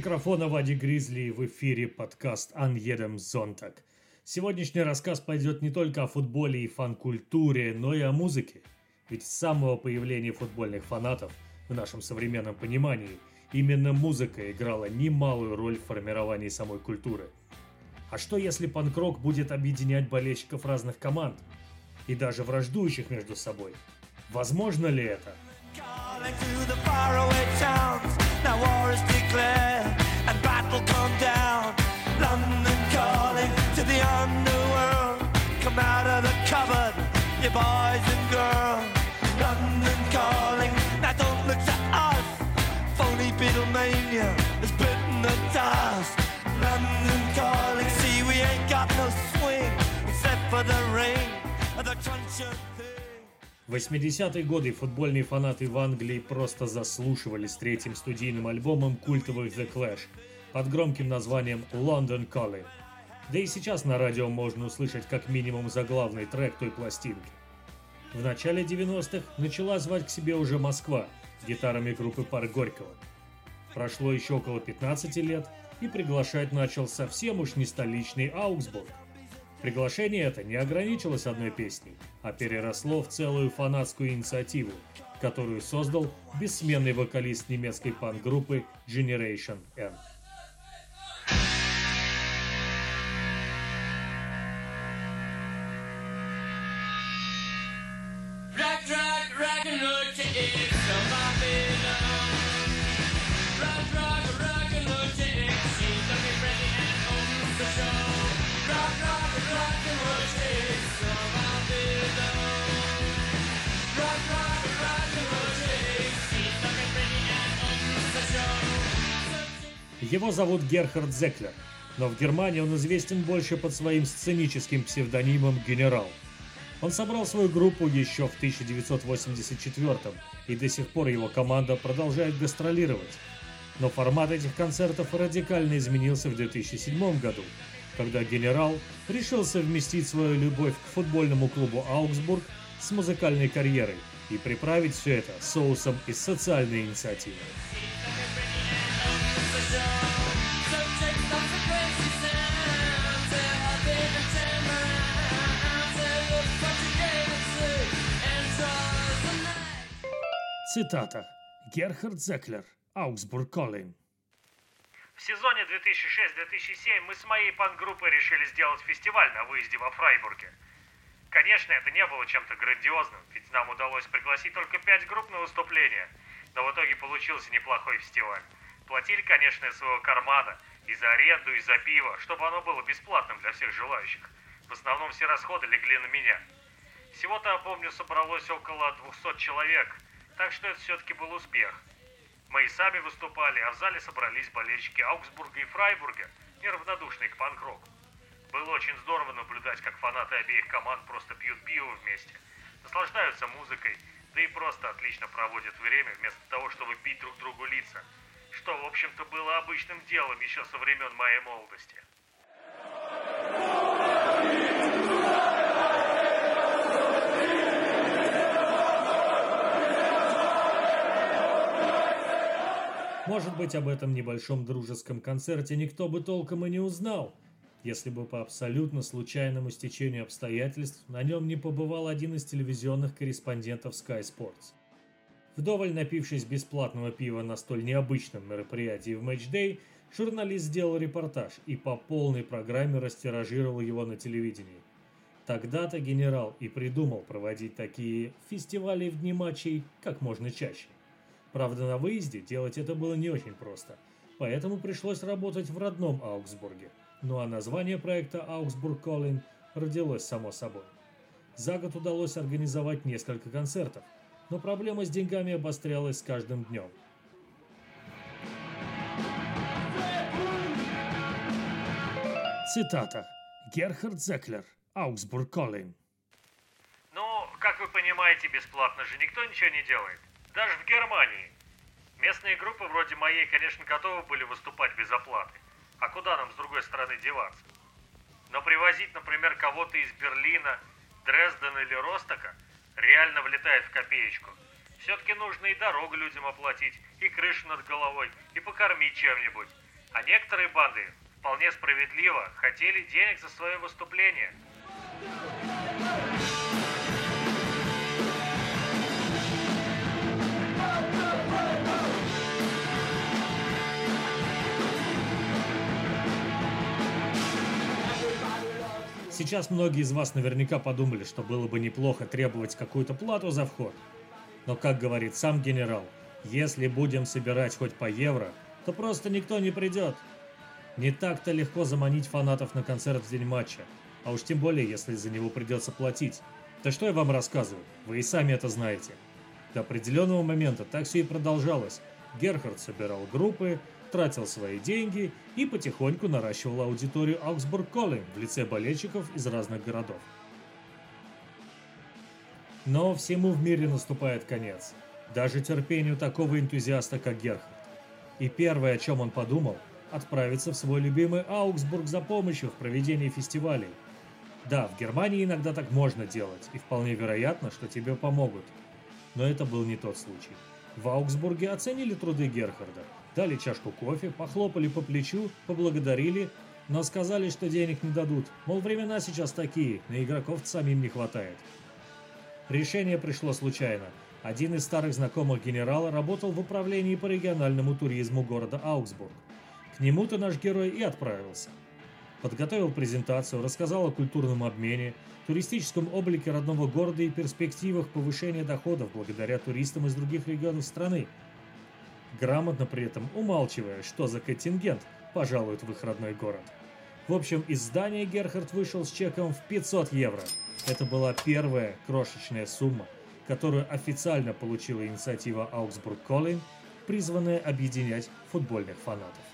микрофона Вади Гризли в эфире подкаст «Анъедем Зонтак». Сегодняшний рассказ пойдет не только о футболе и фан-культуре, но и о музыке. Ведь с самого появления футбольных фанатов, в нашем современном понимании, именно музыка играла немалую роль в формировании самой культуры. А что если панк-рок будет объединять болельщиков разных команд? И даже враждующих между собой? Возможно ли это? Now war is declared and battle come down. London calling to the underworld. Come out of the cupboard, you boys and girls. London calling. Now don't look to us. Phony Beatlemania has bitten the dust. London calling. See, we ain't got no swing except for the rain and the crunch 80-е годы футбольные фанаты в Англии просто заслушивались третьим студийным альбомом культовых The Clash под громким названием London Calling. Да и сейчас на радио можно услышать как минимум заглавный трек той пластинки. В начале 90-х начала звать к себе уже Москва гитарами группы Парк Горького. Прошло еще около 15 лет, и приглашать начал совсем уж не столичный Аугсбург. Приглашение это не ограничилось одной песней, а переросло в целую фанатскую инициативу, которую создал бессменный вокалист немецкой панк-группы Generation N. Его зовут Герхард Зеклер, но в Германии он известен больше под своим сценическим псевдонимом «Генерал». Он собрал свою группу еще в 1984 и до сих пор его команда продолжает гастролировать. Но формат этих концертов радикально изменился в 2007 году, когда «Генерал» решил совместить свою любовь к футбольному клубу «Аугсбург» с музыкальной карьерой и приправить все это соусом из социальной инициативы. Цитата. Герхард Зеклер. Аугсбург Коллин. В сезоне 2006-2007 мы с моей панк-группой решили сделать фестиваль на выезде во Фрайбурге. Конечно, это не было чем-то грандиозным, ведь нам удалось пригласить только пять групп на выступление, но в итоге получился неплохой фестиваль. Платили, конечно, из своего кармана, и за аренду, и за пиво, чтобы оно было бесплатным для всех желающих. В основном все расходы легли на меня. Всего-то, помню, собралось около 200 человек – так что это все-таки был успех. Мы и сами выступали, а в зале собрались болельщики Аугсбурга и Фрайбурга, неравнодушные к панк-року. Было очень здорово наблюдать, как фанаты обеих команд просто пьют пиво вместе, наслаждаются музыкой, да и просто отлично проводят время вместо того, чтобы бить друг другу лица, что, в общем-то, было обычным делом еще со времен моей молодости. Может быть, об этом небольшом дружеском концерте никто бы толком и не узнал, если бы по абсолютно случайному стечению обстоятельств на нем не побывал один из телевизионных корреспондентов Sky Sports. Вдоволь напившись бесплатного пива на столь необычном мероприятии в Matchday, журналист сделал репортаж и по полной программе растиражировал его на телевидении. Тогда-то генерал и придумал проводить такие фестивали в дни матчей как можно чаще. Правда, на выезде делать это было не очень просто, поэтому пришлось работать в родном Аугсбурге. Ну а название проекта «Аугсбург Коллин» родилось само собой. За год удалось организовать несколько концертов, но проблема с деньгами обострялась с каждым днем. Цитата. Герхард Зеклер. Аугсбург Коллин. Ну, как вы понимаете, бесплатно же никто ничего не делает. Даже в Германии. Местные группы вроде моей, конечно, готовы были выступать без оплаты. А куда нам с другой стороны деваться? Но привозить, например, кого-то из Берлина, Дрездена или Ростока реально влетает в копеечку. Все-таки нужно и дорогу людям оплатить, и крышу над головой, и покормить чем-нибудь. А некоторые банды, вполне справедливо, хотели денег за свое выступление. Сейчас многие из вас наверняка подумали, что было бы неплохо требовать какую-то плату за вход. Но, как говорит сам генерал, если будем собирать хоть по евро, то просто никто не придет. Не так-то легко заманить фанатов на концерт в день матча, а уж тем более, если за него придется платить. Да что я вам рассказываю, вы и сами это знаете. До определенного момента так все и продолжалось. Герхард собирал группы, тратил свои деньги и потихоньку наращивал аудиторию Augsburg Calling в лице болельщиков из разных городов. Но всему в мире наступает конец. Даже терпению такого энтузиаста, как Герхард. И первое, о чем он подумал, отправиться в свой любимый Аугсбург за помощью в проведении фестивалей. Да, в Германии иногда так можно делать, и вполне вероятно, что тебе помогут. Но это был не тот случай. В Аугсбурге оценили труды Герхарда, дали чашку кофе, похлопали по плечу, поблагодарили, но сказали, что денег не дадут. Мол, времена сейчас такие, на игроков самим не хватает. Решение пришло случайно. Один из старых знакомых генерала работал в управлении по региональному туризму города Аугсбург. К нему-то наш герой и отправился. Подготовил презентацию, рассказал о культурном обмене, туристическом облике родного города и перспективах повышения доходов благодаря туристам из других регионов страны – грамотно при этом умалчивая, что за контингент пожалует в их родной город. В общем, из здания Герхард вышел с чеком в 500 евро. Это была первая крошечная сумма, которую официально получила инициатива Calling, призванная объединять футбольных фанатов.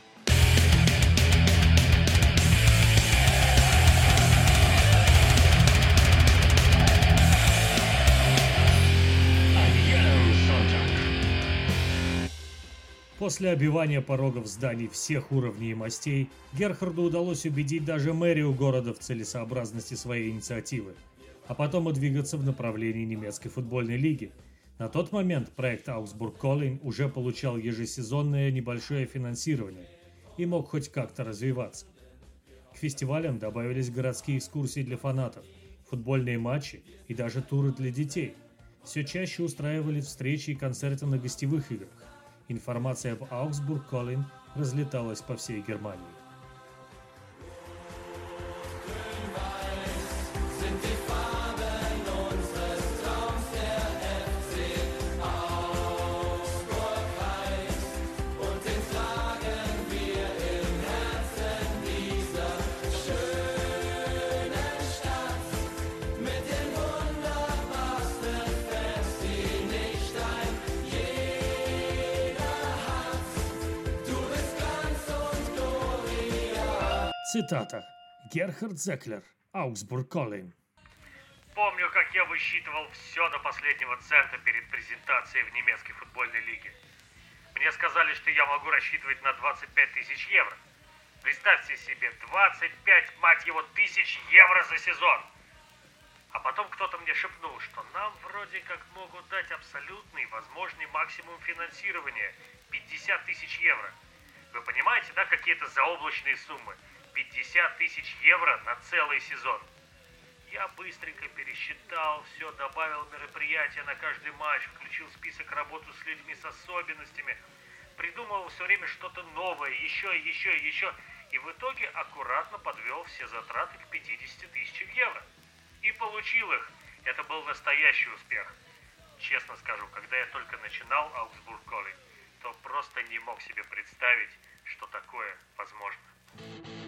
После обивания порогов зданий всех уровней и мастей, Герхарду удалось убедить даже мэрию города в целесообразности своей инициативы, а потом и двигаться в направлении немецкой футбольной лиги. На тот момент проект Augsburg Calling уже получал ежесезонное небольшое финансирование и мог хоть как-то развиваться. К фестивалям добавились городские экскурсии для фанатов, футбольные матчи и даже туры для детей. Все чаще устраивали встречи и концерты на гостевых играх. Информация об Calling разлеталась по всей Германии. Цитата. Герхард Зеклер. Аугсбург Коллин. Помню, как я высчитывал все до последнего цента перед презентацией в немецкой футбольной лиге. Мне сказали, что я могу рассчитывать на 25 тысяч евро. Представьте себе, 25, мать его, тысяч евро за сезон. А потом кто-то мне шепнул, что нам вроде как могут дать абсолютный возможный максимум финансирования – 50 тысяч евро. Вы понимаете, да, какие-то заоблачные суммы? 50 тысяч евро на целый сезон. Я быстренько пересчитал, все, добавил мероприятия на каждый матч, включил список работы с людьми с особенностями, придумывал все время что-то новое, еще, еще, еще, и в итоге аккуратно подвел все затраты к 50 тысячам евро. И получил их. Это был настоящий успех. Честно скажу, когда я только начинал Аугсбург Колледж, то просто не мог себе представить, что такое возможно.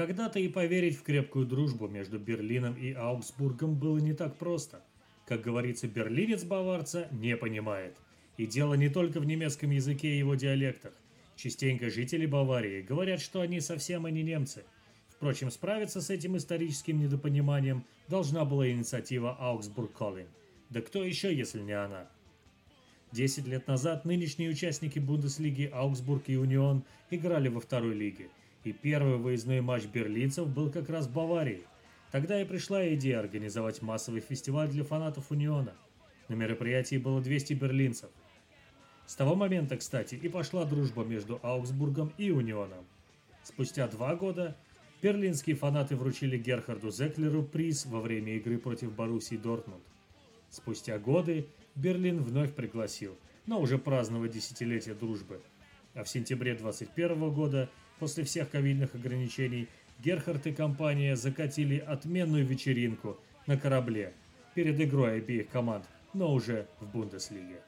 Когда-то и поверить в крепкую дружбу между Берлином и Аугсбургом было не так просто. Как говорится, берлинец баварца не понимает. И дело не только в немецком языке и его диалектах. Частенько жители Баварии говорят, что они совсем и не немцы. Впрочем, справиться с этим историческим недопониманием должна была инициатива Calling. Да кто еще, если не она? Десять лет назад нынешние участники Бундеслиги Аугсбург и Унион играли во второй лиге – И первый выездной матч берлинцев был как раз в Баварии. Тогда и пришла идея организовать массовый фестиваль для фанатов Униона. На мероприятии было 200 берлинцев. С того момента, кстати, и пошла дружба между Аугсбургом и Унионом. Спустя два года берлинские фанаты вручили Герхарду Зеклеру приз во время игры против Боруссии Дортмунд. Спустя годы Берлин вновь пригласил, но уже праздновать десятилетие дружбы. А в сентябре 21 года, после всех ковидных ограничений, Герхард и компания закатили отменную вечеринку на корабле перед игрой обеих команд, но уже в Бундеслиге.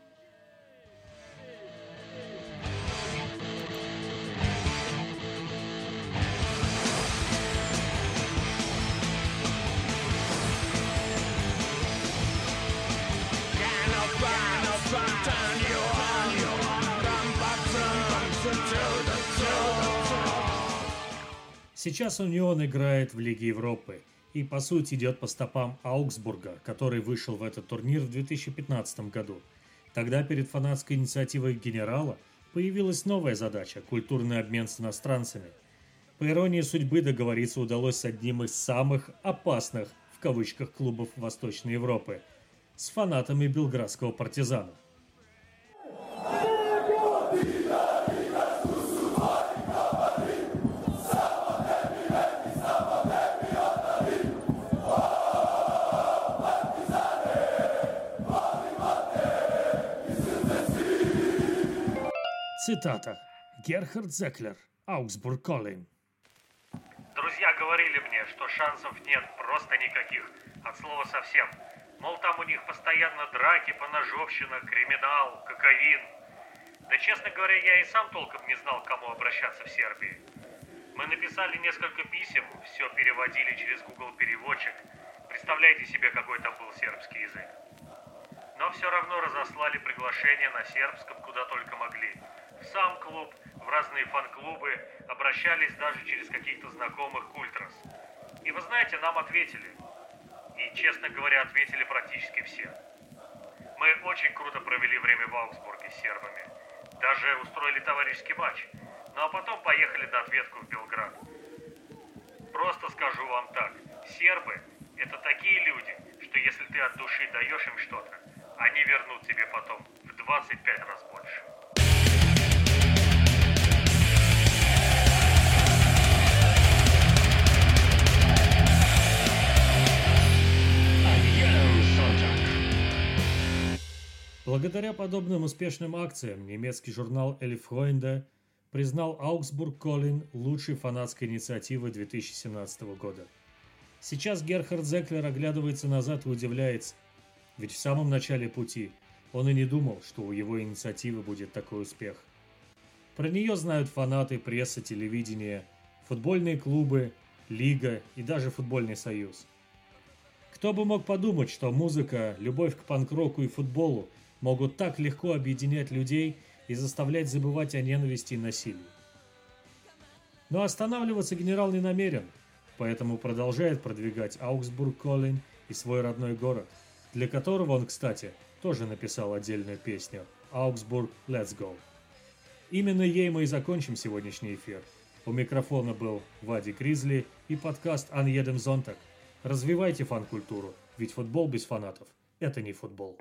Сейчас Унион играет в Лиге Европы и по сути идет по стопам Аугсбурга, который вышел в этот турнир в 2015 году. Тогда перед фанатской инициативой генерала появилась новая задача – культурный обмен с иностранцами. По иронии судьбы договориться удалось с одним из самых «опасных» в кавычках клубов Восточной Европы – с фанатами белградского партизана. Цитата. Герхард Зеклер, Аугсбург Коллин. Друзья говорили мне, что шансов нет просто никаких, от слова совсем. Мол, там у них постоянно драки, поножовщина, криминал, кокаин. Да, честно говоря, я и сам толком не знал, к кому обращаться в Сербии. Мы написали несколько писем, все переводили через Google переводчик. Представляете себе, какой там был сербский язык. Но все равно разослали приглашение на сербском, куда только могли сам клуб, в разные фан-клубы, обращались даже через каких-то знакомых ультрас. И вы знаете, нам ответили. И, честно говоря, ответили практически все. Мы очень круто провели время в Аугсбурге с сербами. Даже устроили товарищеский матч. Ну а потом поехали на ответку в Белград. Просто скажу вам так. Сербы – это такие люди, что если ты от души даешь им что-то, они вернут тебе потом в 25 раз Благодаря подобным успешным акциям немецкий журнал Freunde признал Аугсбург Коллин лучшей фанатской инициативой 2017 года. Сейчас Герхард Зеклер оглядывается назад и удивляется, ведь в самом начале пути он и не думал, что у его инициативы будет такой успех. Про нее знают фанаты, пресса, телевидение, футбольные клубы, лига и даже футбольный союз. Кто бы мог подумать, что музыка, любовь к панк-року и футболу – могут так легко объединять людей и заставлять забывать о ненависти и насилии. Но останавливаться генерал не намерен, поэтому продолжает продвигать Аугсбург Коллин и свой родной город, для которого он, кстати, тоже написал отдельную песню «Аугсбург, let's go». Именно ей мы и закончим сегодняшний эфир. У микрофона был Вади Гризли и подкаст «Аньедем Зонтак». Развивайте фан-культуру, ведь футбол без фанатов – это не. Футбол.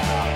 Shout out.